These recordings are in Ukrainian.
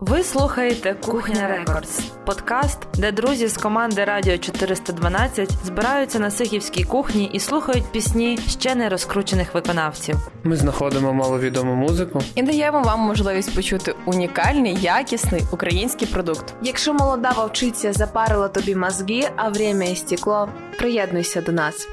Ви слухаєте Кухня Рекордс, подкаст, де друзі з команди Радіо 412 збираються на Сихівській кухні і слухають пісні ще не розкручених виконавців. Ми знаходимо маловідому музику і даємо вам можливість почути унікальний, якісний український продукт. Якщо молода вовчиця запарила тобі мозги, а время істекло, приєднуйся до нас.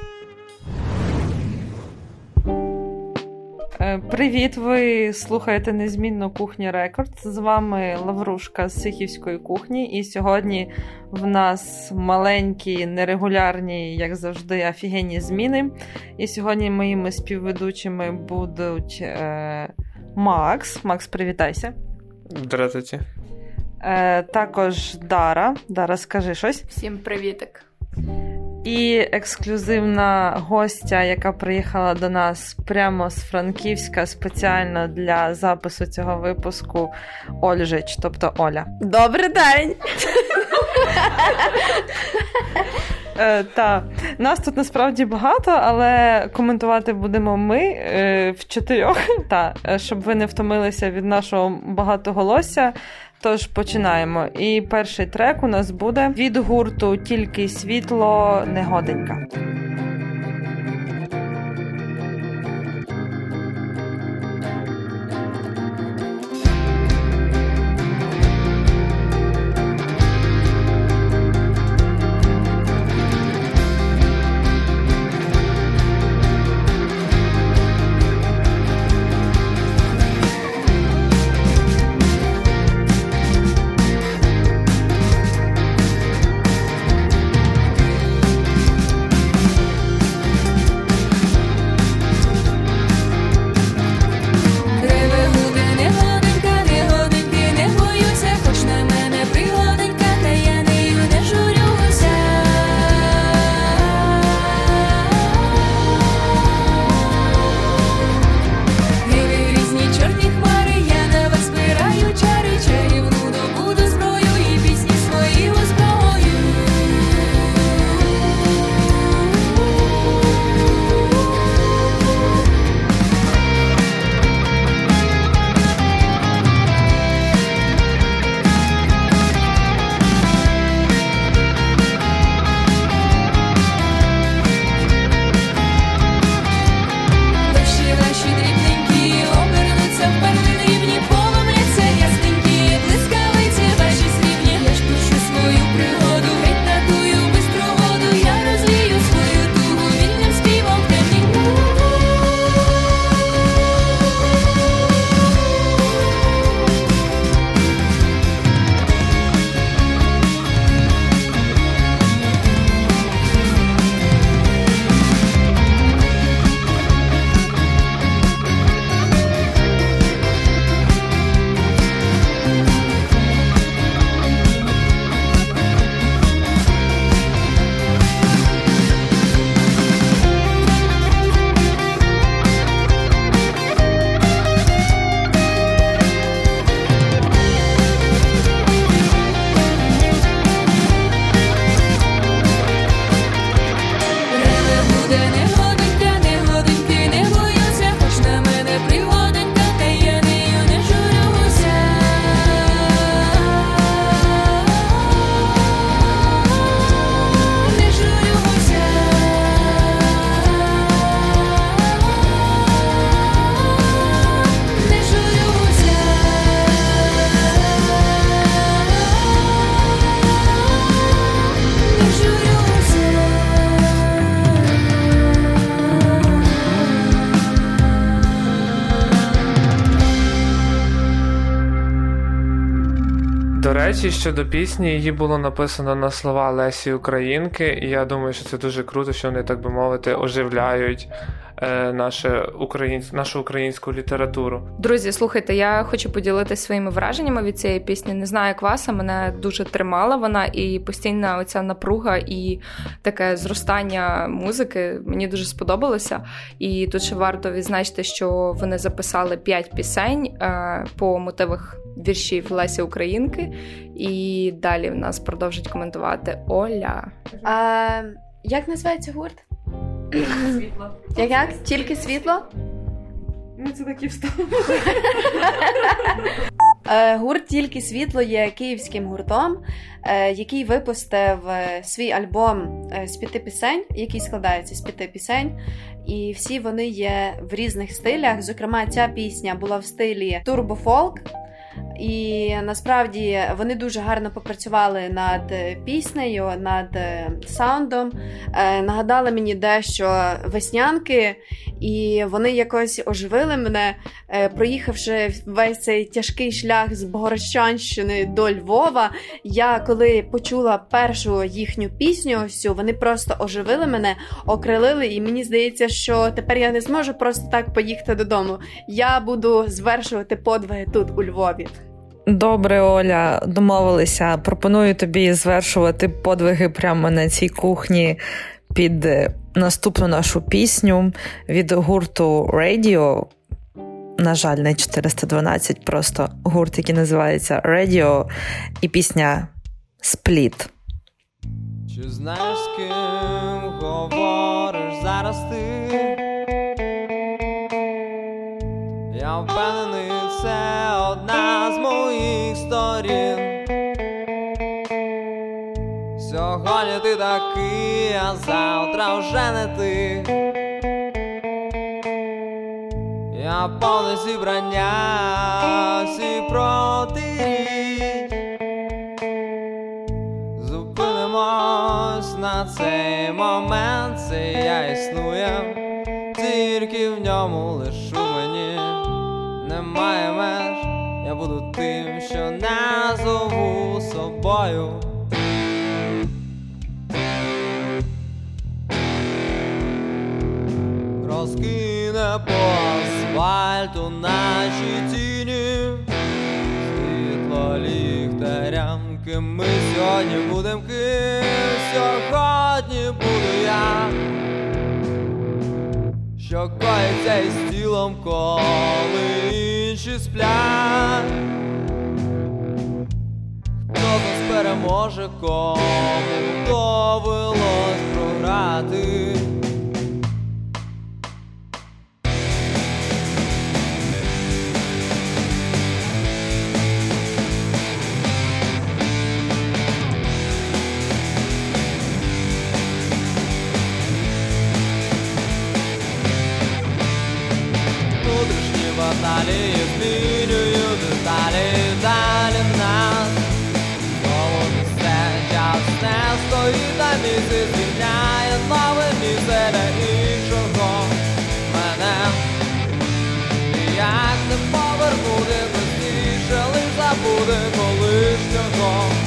Привіт, ви слухаєте незмінну кухню Рекорд. З вами Лаврушка з Сихівської кухні, і сьогодні в нас маленькі, нерегулярні, як завжди, офігенні зміни. І сьогодні моїми співведучими будуть е, Макс. Макс, привітайся. Здравствуйте. Е, Також Дара. Дара, скажи щось. Всім привітик. І ексклюзивна гостя, яка приїхала до нас прямо з Франківська спеціально для запису цього випуску Ольжич, тобто Оля. Добрий день! Е, Та нас тут насправді багато, але коментувати будемо ми е, в чотирьох. Та е, щоб ви не втомилися від нашого багатоголосся. Тож починаємо. І перший трек у нас буде від гурту Тільки світло негоденька. Речі, щодо пісні, її було написано на слова Лесі Українки, і я думаю, що це дуже круто, що вони, так би мовити, оживляють наше українсь... нашу українську літературу. Друзі, слухайте, я хочу поділитися своїми враженнями від цієї пісні. Не знаю, як вас, а мене дуже тримала вона, і постійна оця напруга і таке зростання музики мені дуже сподобалося. І тут ще варто відзначити, що вони записали п'ять пісень е, по мотивах віршів Лесі Українки. І далі в нас продовжить коментувати Оля. А, Як називається гурт? Світло. Як як? Тільки світло? Ну, це такі встави. Е, гурт Тільки світло є київським гуртом, е, який випустив е, свій альбом з п'яти пісень, який складається з п'яти пісень. І всі вони є в різних стилях. Зокрема, ця пісня була в стилі турбофолк. І насправді вони дуже гарно попрацювали над піснею, над е, саундом. Е, нагадали мені дещо веснянки, і вони якось оживили мене, е, проїхавши весь цей тяжкий шлях з Богородчанщини до Львова. Я коли почула першу їхню пісню, всю вони просто оживили мене, окрилили, і мені здається, що тепер я не зможу просто так поїхати додому. Я буду звершувати подвиги тут у Львові. Добре, Оля, домовилися. Пропоную тобі звершувати подвиги прямо на цій кухні під е, наступну нашу пісню від гурту Radio. На жаль, не 412, просто гурт, який називається Radio, і пісня Спліт. Чи знаєш, з ким говориш зараз ти? Я впевнений, сторін. Сьогодні ти такий, а завтра вже не ти. Я повне зібрання всі протиріч Зупинимось на цей момент, це я існую, тільки в ньому лишу я буду тим, що назову собою. Розкине по асфальту наші тіні, світло ліхтарянки, ми сьогодні будем ким, сьогодні буду я що коїться із тілом, коли інші сплять. Хто нас переможе, кому довелось програти. Не стоїть звільняє іншого мене Як не повернути простіше, лиш забуде колишнього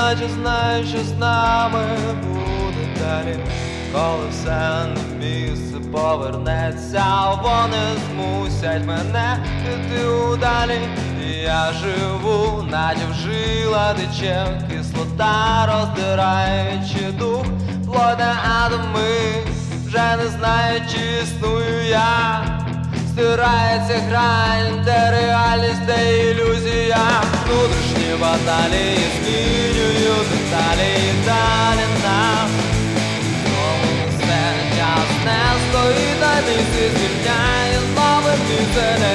наче знаю, що з нами буде далі, коли все на місце повернеться, вони змусять мене піти удалі. Я живу, наче в жила тече кислота, роздираючи дух, плода атоми, вже не знаю, чи існую я. Стирається грань, де реальність, де ілюзія, va dalej, skyrių juda dalej, dalina. Mums seniaus nestoji dalys ir neįlova didelė.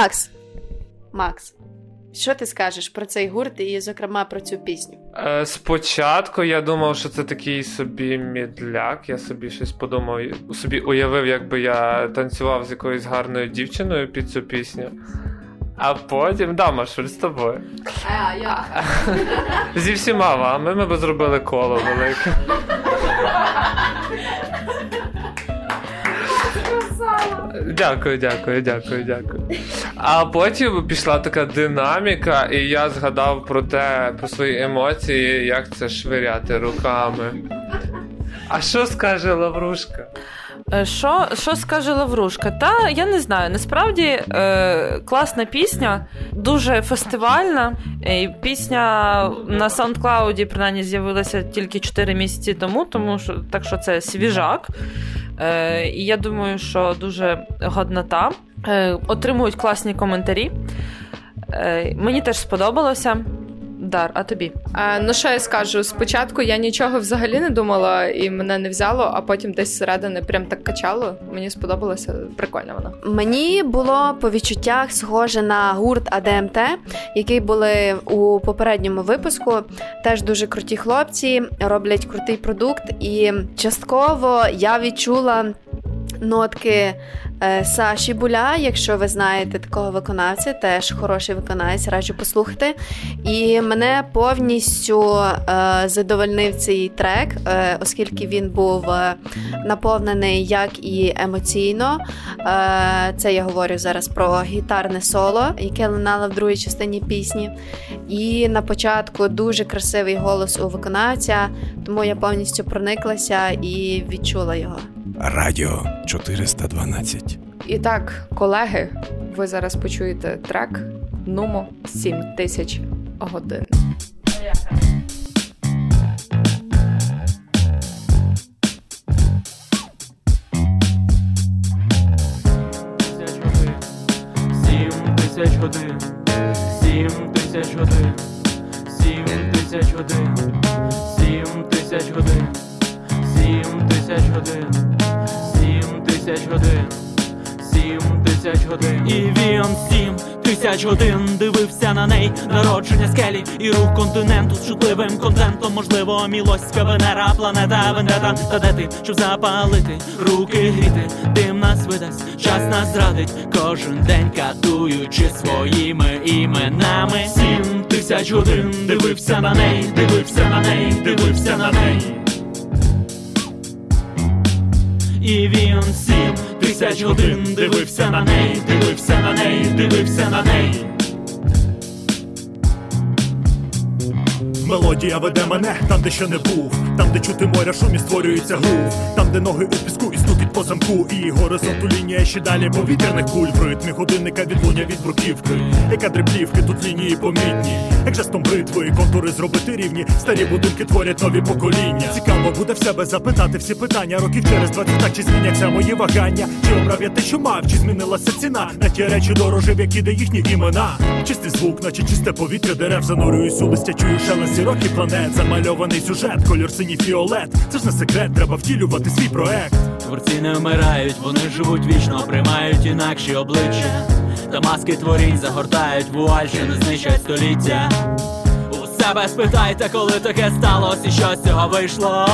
Макс, Макс, що ти скажеш про цей гурт і, зокрема, про цю пісню? Е, Спочатку я думав, що це такий собі мідляк. Я собі щось подумав, собі уявив, якби я танцював з якоюсь гарною дівчиною під цю пісню. А потім, да, Машуль, з тобою. А, я. Зі всіма вами ми б зробили коло велике. Дякую, дякую, дякую, дякую. А потім пішла така динаміка, і я згадав про те, про свої емоції, як це швиряти руками. А що скаже Лаврушка? Е, Що, що скаже Лаврушка? Та я не знаю. Насправді е, класна пісня, дуже фестивальна. І Пісня на SoundCloud принаймні з'явилася тільки 4 місяці тому, тому що так що це свіжак. Е, і я думаю, що дуже годнота. Е, отримують класні коментарі. Е, мені теж сподобалося. Дар, а тобі? А, ну що я скажу? Спочатку я нічого взагалі не думала і мене не взяло, а потім десь зсередини прям так качало. Мені сподобалося, прикольно вона. Мені було по відчуттях схоже на гурт АДМТ, який були у попередньому випуску. Теж дуже круті хлопці, роблять крутий продукт, і частково я відчула. Нотки Саші Буля, якщо ви знаєте такого виконавця, теж хороший виконавець, раджу послухати. І мене повністю е, задовольнив цей трек, е, оскільки він був е, наповнений як і емоційно. Е, це я говорю зараз про гітарне соло, яке лунало в другій частині пісні. І на початку дуже красивий голос у виконавця, тому я повністю прониклася і відчула його. Радіо 412. І так, колеги, ви зараз почуєте трек Нумо 7000 годин. Сім тисяч годин, сім тисяч годин, сім тисяч годин, сім тисяч годин, сім тисяч годин, І він сім тисяч годин дивився на неї народження скелі і рух континенту з чутливим контентом. Можливо, мілоська Венера, планета Вендета. Та де ти, щоб запалити, руки гріти, дим нас видасть, час нас зрадить, кожен день катуючи своїми іменами. Сім тисяч годин дивився на неї, дивився на неї, дивився на неї. І він сім тисяч годин дивився на неї, дивився на неї, дивився на неї. Мелодія веде мене там, де ще не був, там, де чути моря шум і створюється грув, там, де ноги у піску і стукіт по замку, і горизонту лінія ще далі повітряних куль в ритмі годинника відлуння від бруківки. Яка дриблівки, тут лінії помітні, як жестом бритви, контури зробити рівні, старі будинки творять нові покоління. Цікаво буде в себе запитати всі питання. Років через 20 так чи зміняться мої вагання? Чи обрав я те, що мав, чи змінилася ціна на ті речі дорожив, які де їхні імена? Чистий звук, наче чисте повітря дерев, занурююсь у листя, чую шелест і планет, замальований сюжет, кольор синій фіолет. Це ж не секрет, треба втілювати свій проект. Творці не вмирають, вони живуть вічно, приймають інакші обличчя. Та маски творінь загортають вуаль, що не знищать століття. У себе спитайте, коли таке сталося і що з цього вийшло.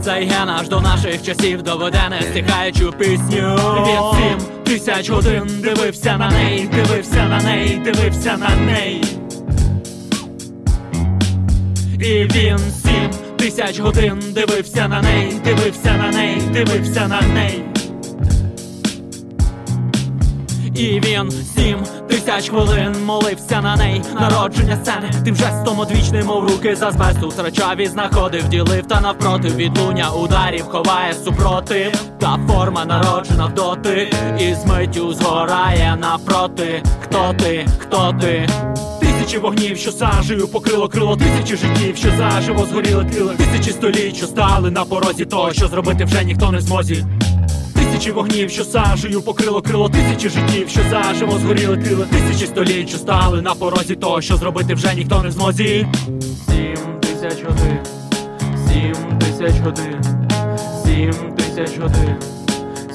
Цей ген аж до наших часів доведе не стихаючу пісню. Він сім тисяч годин дивився на неї, дивився на неї, дивився на неї. І він сім тисяч годин дивився на неї, дивився на неї, дивився на неї. І він сім тисяч хвилин молився на неї. Народження сцени тим жестом одвічним, мов руки з азбесту Втрачав і знаходив, ділив та навпроти Відлуння ударів ховає супротив Та форма народжена в дотик І з миттю згорає навпроти Хто ти, хто ти? Тисячі вогнів, що сажею покрило крило, тисячі життів, що заживо згоріли крили, тисячі століть, що стали на порозі того, що зробити вже ніхто не змозі. Тисячі вогнів, що сажею покрило крило, тисячі життів, що заживо згоріли крили, тисячі століть, що стали на порозі того, що зробити вже ніхто не змозі. Сім тисяч годин, сім тисяч годин, сім тисяч годин,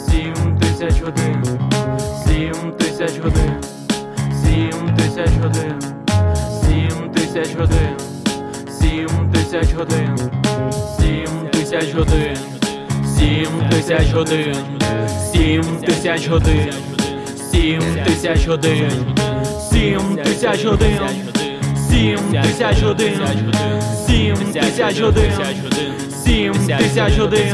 сім тисяч годин, сім тисяч годин, сім тисяч годин, сім тисяч годин, сім тисяч годин, сім тисяч годин, сім тисяч годин, сім тисяч годин, сім тисяч годин, сім тисяч годин, сім тисяч годин, сім тисяч годин, сім тисяч годин,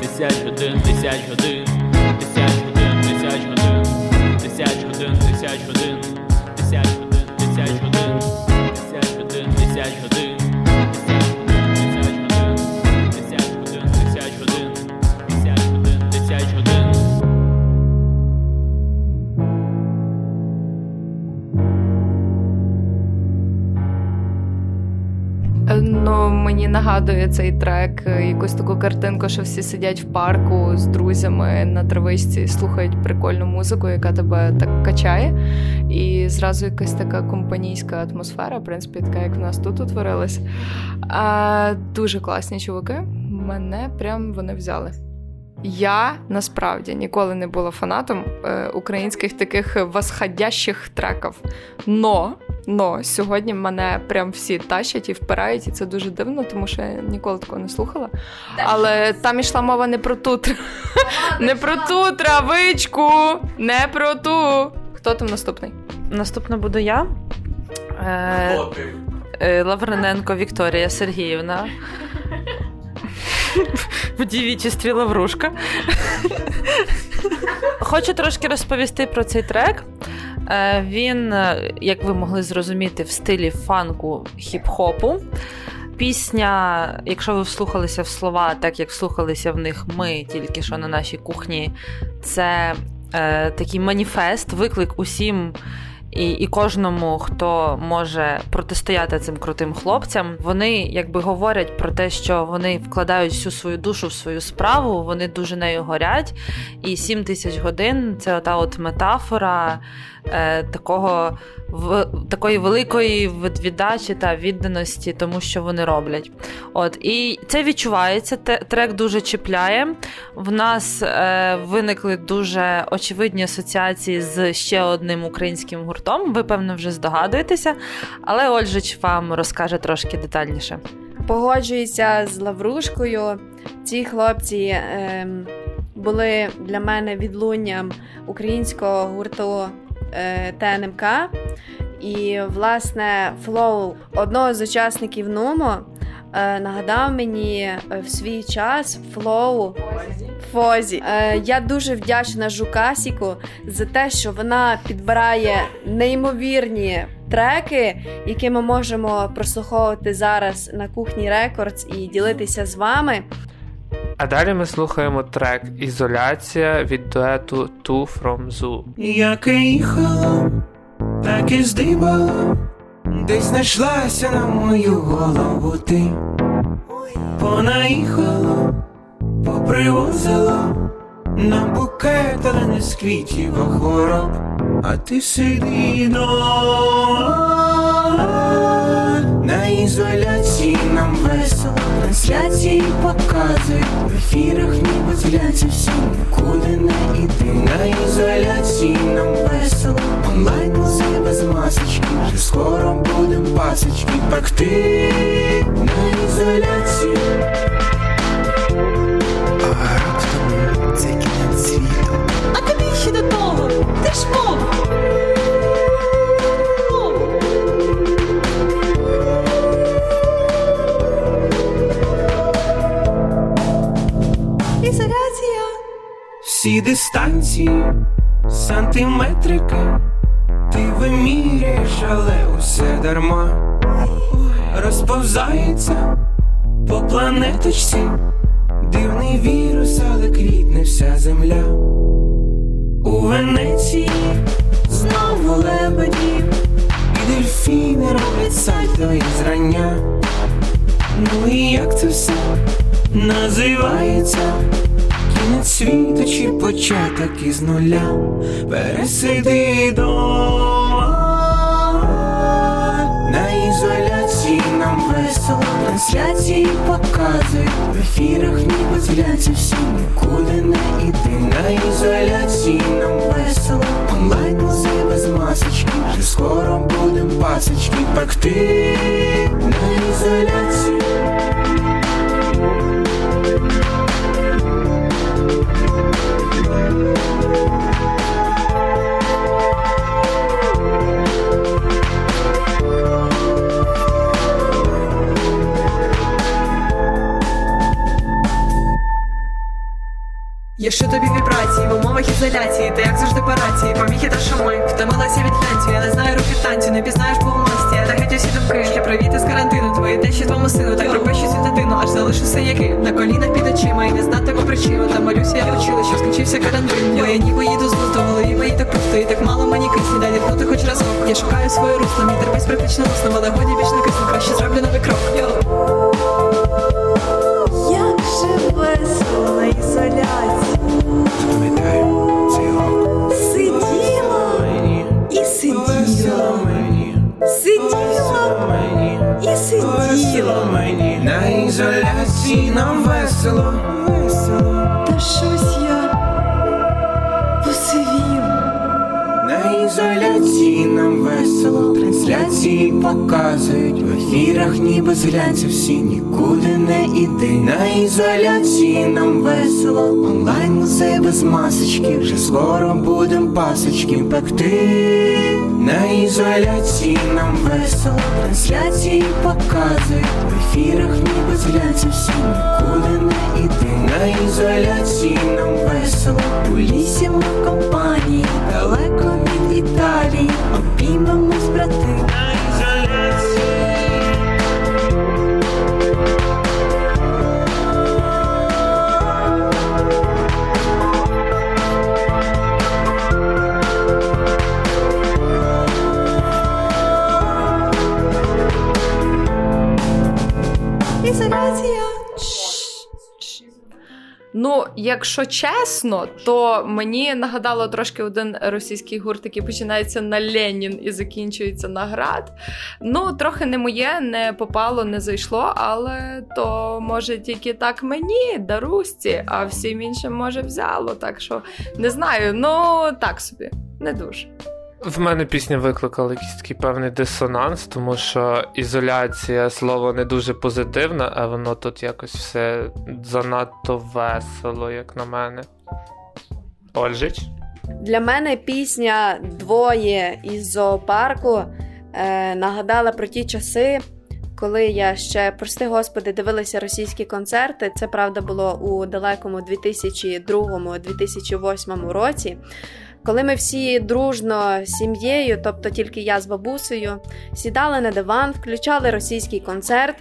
тисяч годин, тисяч годин, тисяч годин, тисяч годин, тисяч годин, тисяч годин, нагадує цей трек е, якусь таку картинку, що всі сидять в парку з друзями на травичці і слухають прикольну музику, яка тебе так качає. І зразу якась така компанійська атмосфера, в принципі, така, як в нас тут утворилась. А, дуже класні чуваки. Мене прям вони взяли. Я насправді ніколи не була фанатом е, українських таких восходящих треків. Но, но сьогодні мене прям всі тащать і впирають, і це дуже дивно, тому що я ніколи такого не слухала. Але там ішла мова не про ту не про ту травичку, не про ту. Хто там наступний? Наступна буду я. Е, е, Лавриненко Вікторія Сергіївна. В дівічестві Лаврушка. Хочу трошки розповісти про цей трек. Е, Він, е, як ви могли зрозуміти, в стилі фанку хіп-хопу. Пісня, якщо ви вслухалися в слова, так як вслухалися в них ми тільки що на нашій кухні, це е, такий маніфест, виклик усім і, і кожному, хто може протистояти цим крутим хлопцям, вони якби говорять про те, що вони вкладають всю свою душу в свою справу, вони дуже нею горять. І 7 тисяч годин це ота от метафора е, такого в такої великої віддачі та відданості тому, що вони роблять. От і це відчувається. Трек дуже чіпляє. В нас е, виникли дуже очевидні асоціації з ще одним українським гуртом. Ви певно вже здогадуєтеся, але Ольжич вам розкаже трошки детальніше. Погоджуюся з Лаврушкою. Ці хлопці ем, були для мене відлунням українського гурту е, ТНМК. І, власне, флоу одного з учасників Нумо е, нагадав мені е, в свій час флоу Фозі. Е, я дуже вдячна Жукасіку за те, що вона підбирає неймовірні треки, які ми можемо прослуховувати зараз на кухні Рекордс і ділитися з вами. А далі ми слухаємо трек Ізоляція від дуету Two from Zoo. Яке їхало, так і здибало, десь знайшлася на мою голову ти. Понаїхало, попривозило нам букет, але не з квітів, а хвороб, а ти сиди дома на ізоляції нам весело, трансляції показують, в ефірах ніби зляться всі, нікуди не йти на ізоляції нам весело, онлайн музей без масочки, вже скоро будем пасочки. Пекти. На ізоляції. А раптом це кінець світу. А тобі ще до того, ти ж мов. Всі дистанції, сантиметрики, ти виміряєш, але усе дарма. Розповзається по планеточці, дивний вірус, але квітне вся земля. У Венеції знову лебеді, і дельфіни роблять сальто і зрання. Ну і як це все називається? Кінець світу чи початок із нуля? Пересиди дома. На ізоляції нам весело. Трансляції показують. В ефірах ніби згляться всі. Нікуди не йти На ізоляції нам весело. Онлайн музей без масочки. Вже скоро будем пасочки пекти. На ізоляції Якщо тобі вібрації в умовах ізоляції, та як завжди по рації, поміхи та шуми, втомилася від глянцю, я не знаю руки танцю, не пізнаєш по умості, я та геть усі думки, Шлі привіт із карантину, твої тещі твому сину, так пропищу цю дитину, аж залишу синяки, на колінах під очима, і не знатиму причину, та молюся, я почула, що скінчився карантин, бо я ніби їду з глузду, в голові мої так пусто, і так мало мені кисні, дай дихнути хоч разок, я шукаю своє русло, мій терпець практично лусно, але годі не краще зроблю новий ніби всі нікуди не іди На ізоляції нам весело. Онлайн музей без масочки. Вже скоро будем пасочки пекти. На ізоляції нам весело. Трансляції показують. В ефірах ніби зглянься всі нікуди не іди На ізоляції нам весело. У лісі ми в компанії. Далеко від Італії. Обіймемось, брати Ну, якщо чесно, то мені нагадало трошки один російський гурт, який починається на Ленін і закінчується на град. Ну, трохи не моє, не попало, не зайшло, але то може тільки так мені, Дарусті, а всім іншим може взяло. Так що не знаю, ну так собі, не дуже. В мене пісня викликала якийсь такий певний дисонанс, тому що ізоляція слово не дуже позитивне, а воно тут якось все занадто весело, як на мене. Ольжич? Для мене пісня Двоє із зоопарку е, нагадала про ті часи, коли я ще, прости господи, дивилася російські концерти. Це правда було у далекому 2002-2008 році. Коли ми всі дружно з сім'єю, тобто тільки я з бабусею, сідали на диван, включали російський концерт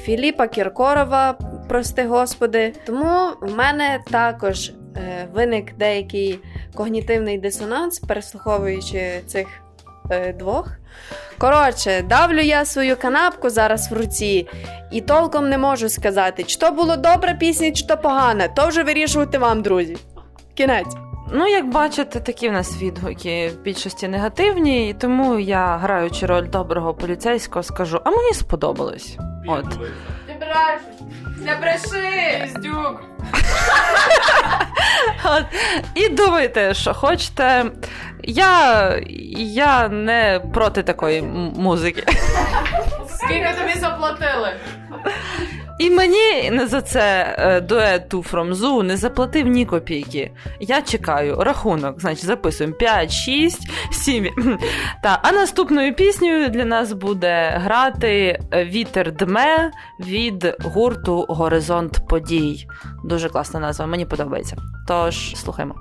Філіпа Кіркорова, прости господи. Тому в мене також е, виник деякий когнітивний дисонанс, переслуховуючи цих е, двох. Коротше, давлю я свою канапку зараз в руці, і толком не можу сказати, чи то було добра пісня, чи то погана. То вже вирішувати вам, друзі. Кінець. Ну, як бачите, такі в нас відгуки в більшості негативні, і тому я, граючи роль доброго поліцейського, скажу, а мені сподобалось. От. Ти! Не бреши! Здюк! От. І думайте, що хочете. Я, я не проти такої м- музики. Скільки тобі заплатили? І мені за це е, дует Two From Zoo не заплатив ні копійки. Я чекаю рахунок, значить, записуємо 5, 6, 7. Та, а наступною піснею для нас буде грати Вітер дме від гурту Горизонт подій. Дуже класна назва, мені подобається. Тож слухаймо.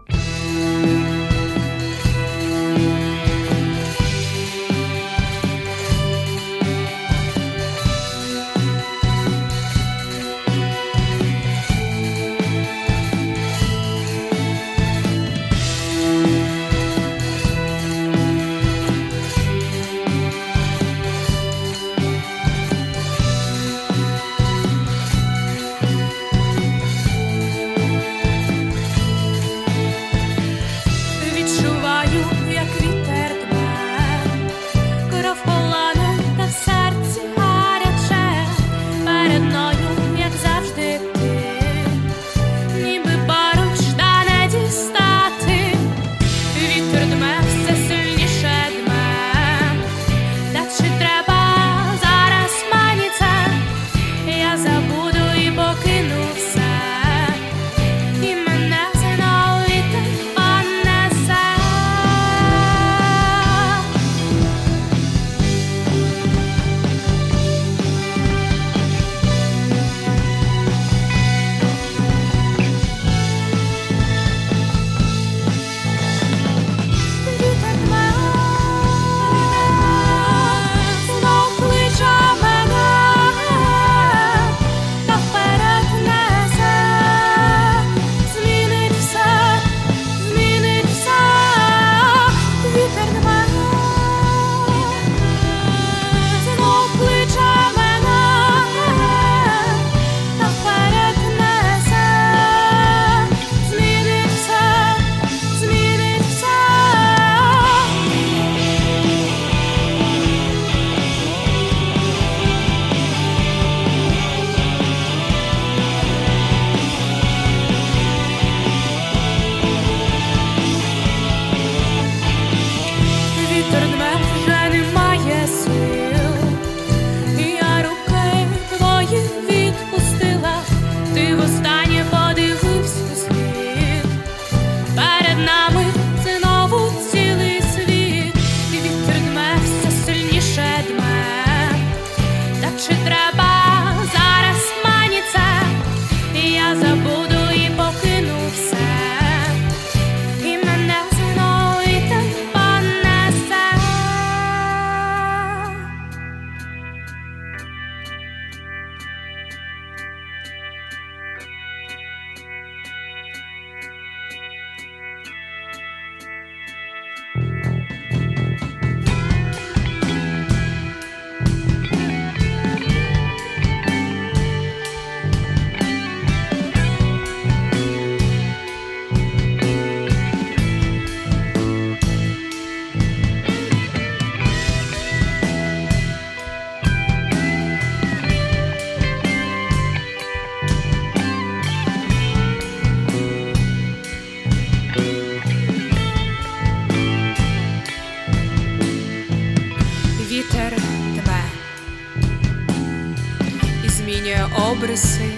Обриси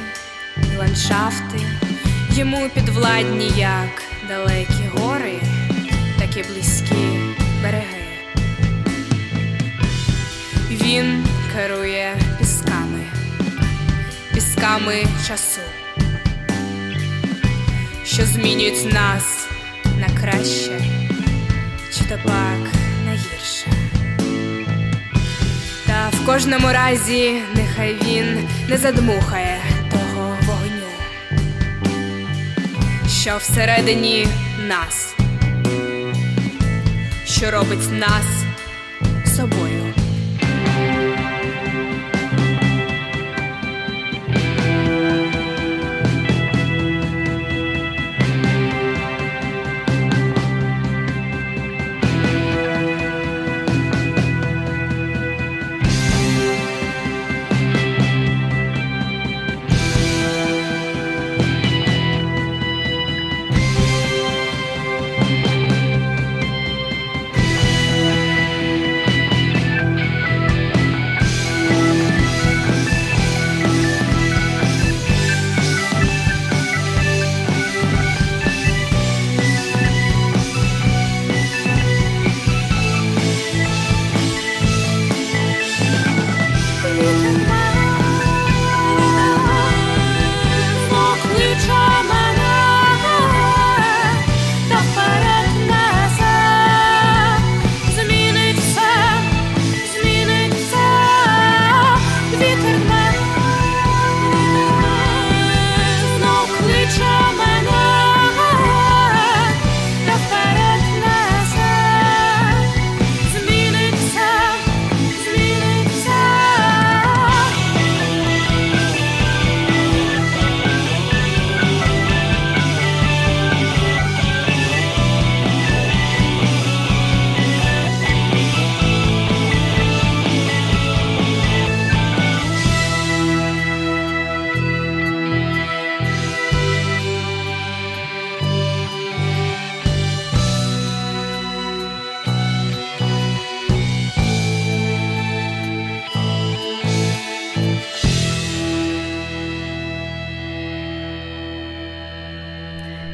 і ландшафти. Йому підвладні як далекі гори, так і близькі береги. Він керує пісками, пісками часу, що змінюють нас на краще, чи то пак кожному разі нехай він не задмухає того вогню, що всередині нас, що робить нас собою.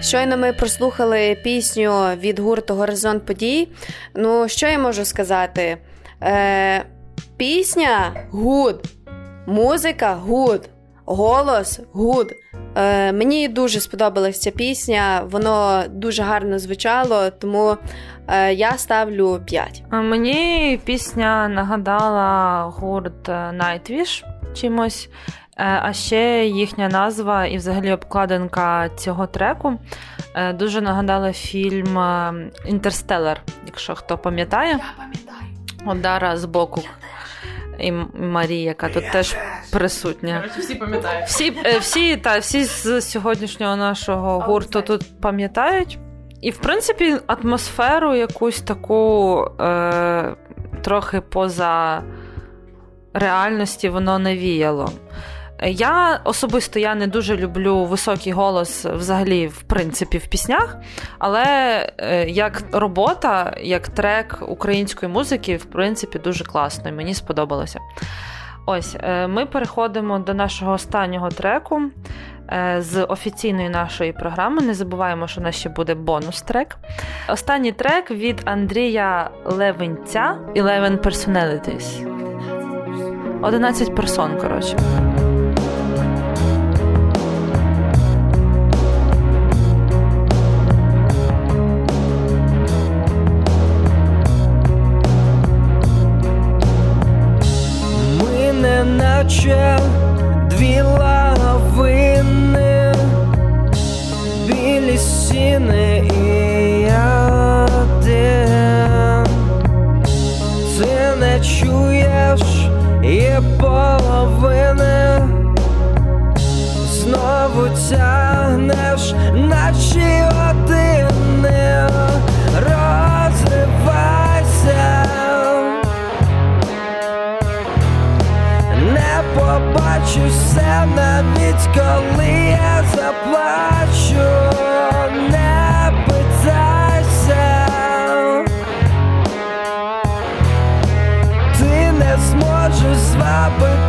Щойно ми прослухали пісню від гурту Горизонт подій. Ну, що я можу сказати? Е, пісня good, музика good, голос good. Е, мені дуже сподобалася ця пісня, воно дуже гарно звучало, тому е, я ставлю 5. Мені пісня нагадала гурт е, Nightwish чимось. Е, А ще їхня назва і взагалі обкладинка цього треку е, дуже нагадала фільм е, Інтерстеллар, якщо хто пам'ятає. Я пам'ятаю. Одара з боку. І Марія, яка тут теж присутня. Всі пам'ятають. Всі, всі, та, всі з сьогоднішнього нашого гурту тут пам'ятають. І, в принципі, атмосферу якусь таку е, трохи поза реальності воно навіяло. Я особисто я не дуже люблю високий голос взагалі, в принципі, в піснях, але е, як робота, як трек української музики, в принципі, дуже класно і мені сподобалося. Ось е, ми переходимо до нашого останнього треку е, з офіційної нашої програми. Не забуваємо, що у нас ще буде бонус-трек. Останній трек від Андрія Левенця Eleven Personalities. 11 персон, коротше. Не наче дві лавини, навіть коли я заплачу, не питайся, ти не зможеш звабити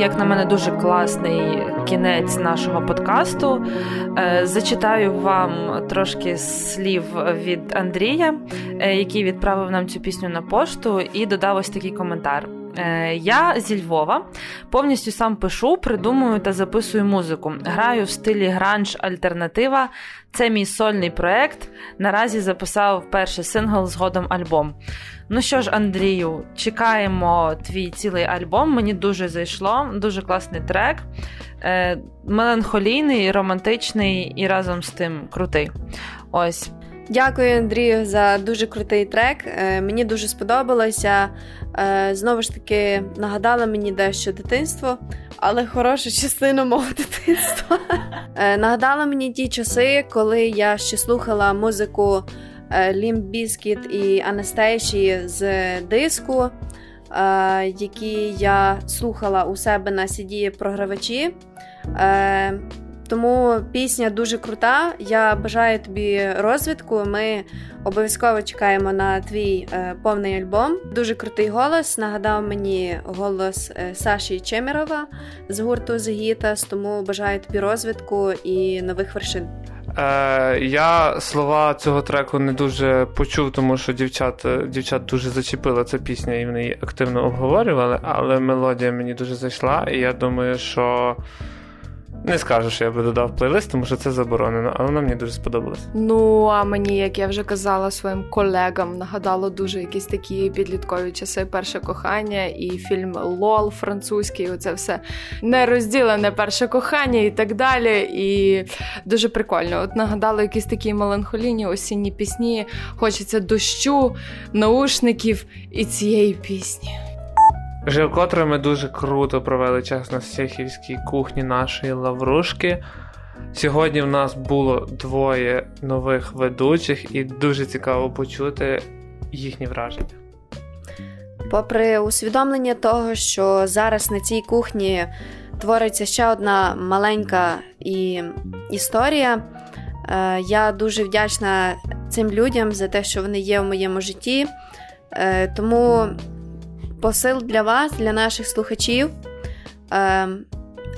як на мене, дуже класний кінець нашого подкасту. Е, Зачитаю вам трошки слів від Андрія, е, який відправив нам цю пісню на пошту, і додав ось такий коментар. Е, Я зі Львова повністю сам пишу, придумую та записую музику. Граю в стилі гранж альтернатива. Це мій сольний проект. Наразі записав перший сингл, згодом альбом. Ну що ж, Андрію, чекаємо твій цілий альбом. Мені дуже зайшло, дуже класний трек. Е, меланхолійний, романтичний і разом з тим крутий. Ось. Дякую, Андрію, за дуже крутий трек. Е, Мені дуже сподобалося. Е, Знову ж таки, нагадала мені дещо дитинство, але хорошу частину мого дитинства. Е, Нагадала мені ті часи, коли я ще слухала музику Limp Bizkit і Анастейші з диску, е, які я слухала у себе на cd програвачі. Е, Тому пісня дуже крута. Я бажаю тобі розвитку. Ми обов'язково чекаємо на твій е, повний альбом. Дуже крутий голос. Нагадав мені голос е, Саші Чемерова з гурту The Gitas. Тому бажаю тобі розвитку і нових вершин. Е, я слова цього треку не дуже почув, тому що дівчат, е, дівчат дуже зачепила ця пісня, і вони її активно обговорювали, але мелодія мені дуже зайшла, і я думаю, що не скажу, що я би додав плейлист, тому що це заборонено, але вона мені дуже сподобалась. Ну а мені, як я вже казала своїм колегам, нагадало дуже якісь такі підліткові часи, перше кохання і фільм LOL французький. Оце все нерозділене перше кохання і так далі. І дуже прикольно. От нагадало якісь такі меланхолійні осінні пісні. Хочеться дощу, наушників і цієї пісні. Вже вкотре ми дуже круто провели час на сехівській кухні нашої лаврушки. Сьогодні в нас було двоє нових ведучих, і дуже цікаво почути їхні враження. Попри усвідомлення того, що зараз на цій кухні твориться ще одна маленька і історія, е, я дуже вдячна цим людям за те, що вони є в моєму житті. Е, Тому посил для вас, для наших слухачів. Е,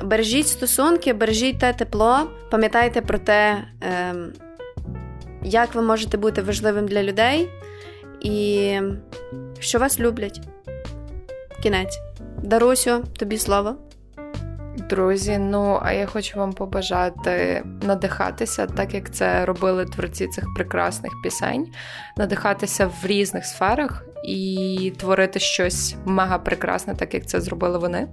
Бережіть стосунки, бережіть те тепло, пам'ятайте про те, е, як ви можете бути важливим для людей і що вас люблять. Кінець. Дарусю, тобі слово. Друзі, ну а я хочу вам побажати надихатися, так як це робили творці цих прекрасних пісень, надихатися в різних сферах і творити щось мега прекрасне, так як це зробили вони.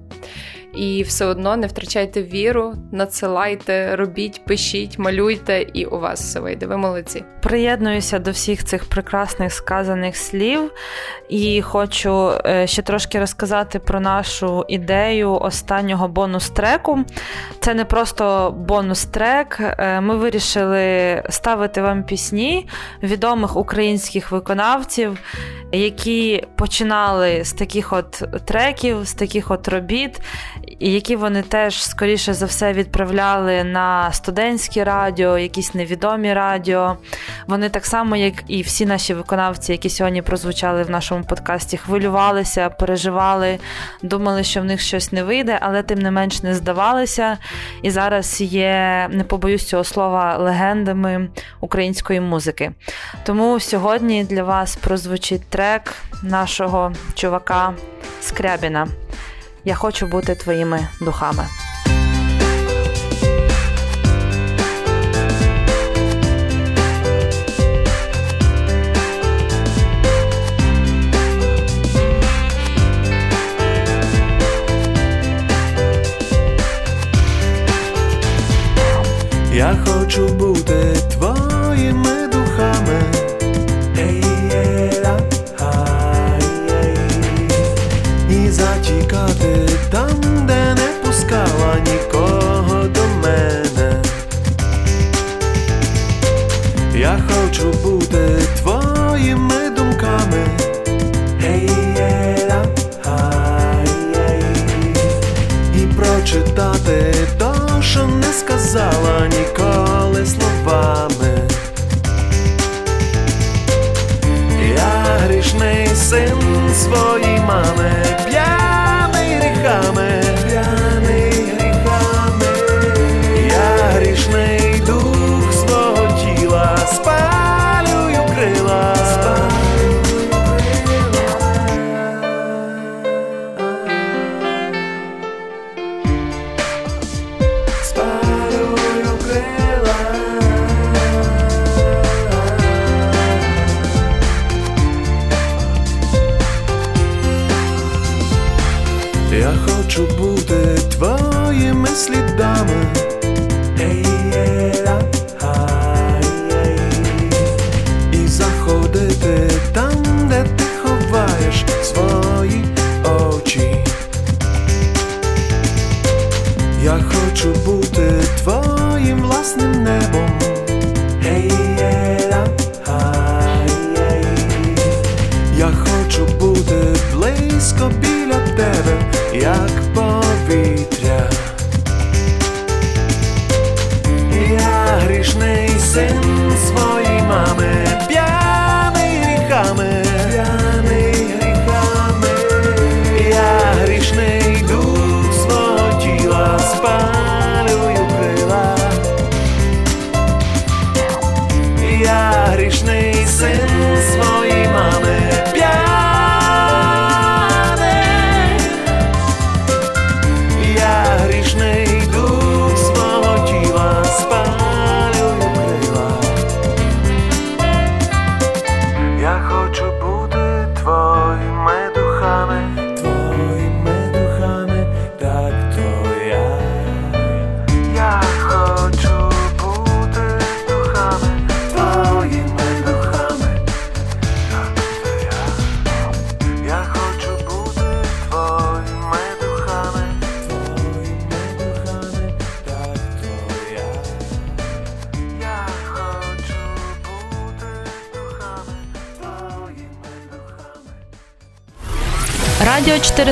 І все одно не втрачайте віру, надсилайте, робіть, пишіть, малюйте, і у вас все вийде. Ви молодці. Приєднуюся до всіх цих прекрасних сказаних слів і хочу е, ще трошки розказати про нашу ідею останнього бонус-треку. Це не просто бонус-трек. Е, Ми вирішили ставити вам пісні відомих українських виконавців, які починали з таких от треків, з таких от робіт, і які вони теж, скоріше за все, відправляли на студентські радіо, якісь невідомі радіо. Вони так само, як і всі наші виконавці, які сьогодні прозвучали в нашому подкасті, хвилювалися, переживали, думали, що в них щось не вийде, але тим не менш не здавалися. І зараз є, не побоюсь цього слова, легендами української музики. Тому сьогодні для вас прозвучить трек нашого чувака Скрябіна. Я хочу бути твоїми духами. Я хочу бути твоїми духами. Де не пускала нікого до мене. Я хочу бути твоїми думками. Ай-ей. І прочитати то, що не сказала ніколи словами. Я грішний син своїй мами,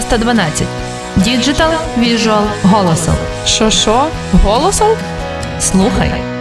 312. Digital Visual Голосов. Шо-шо? Голосов? Слухай.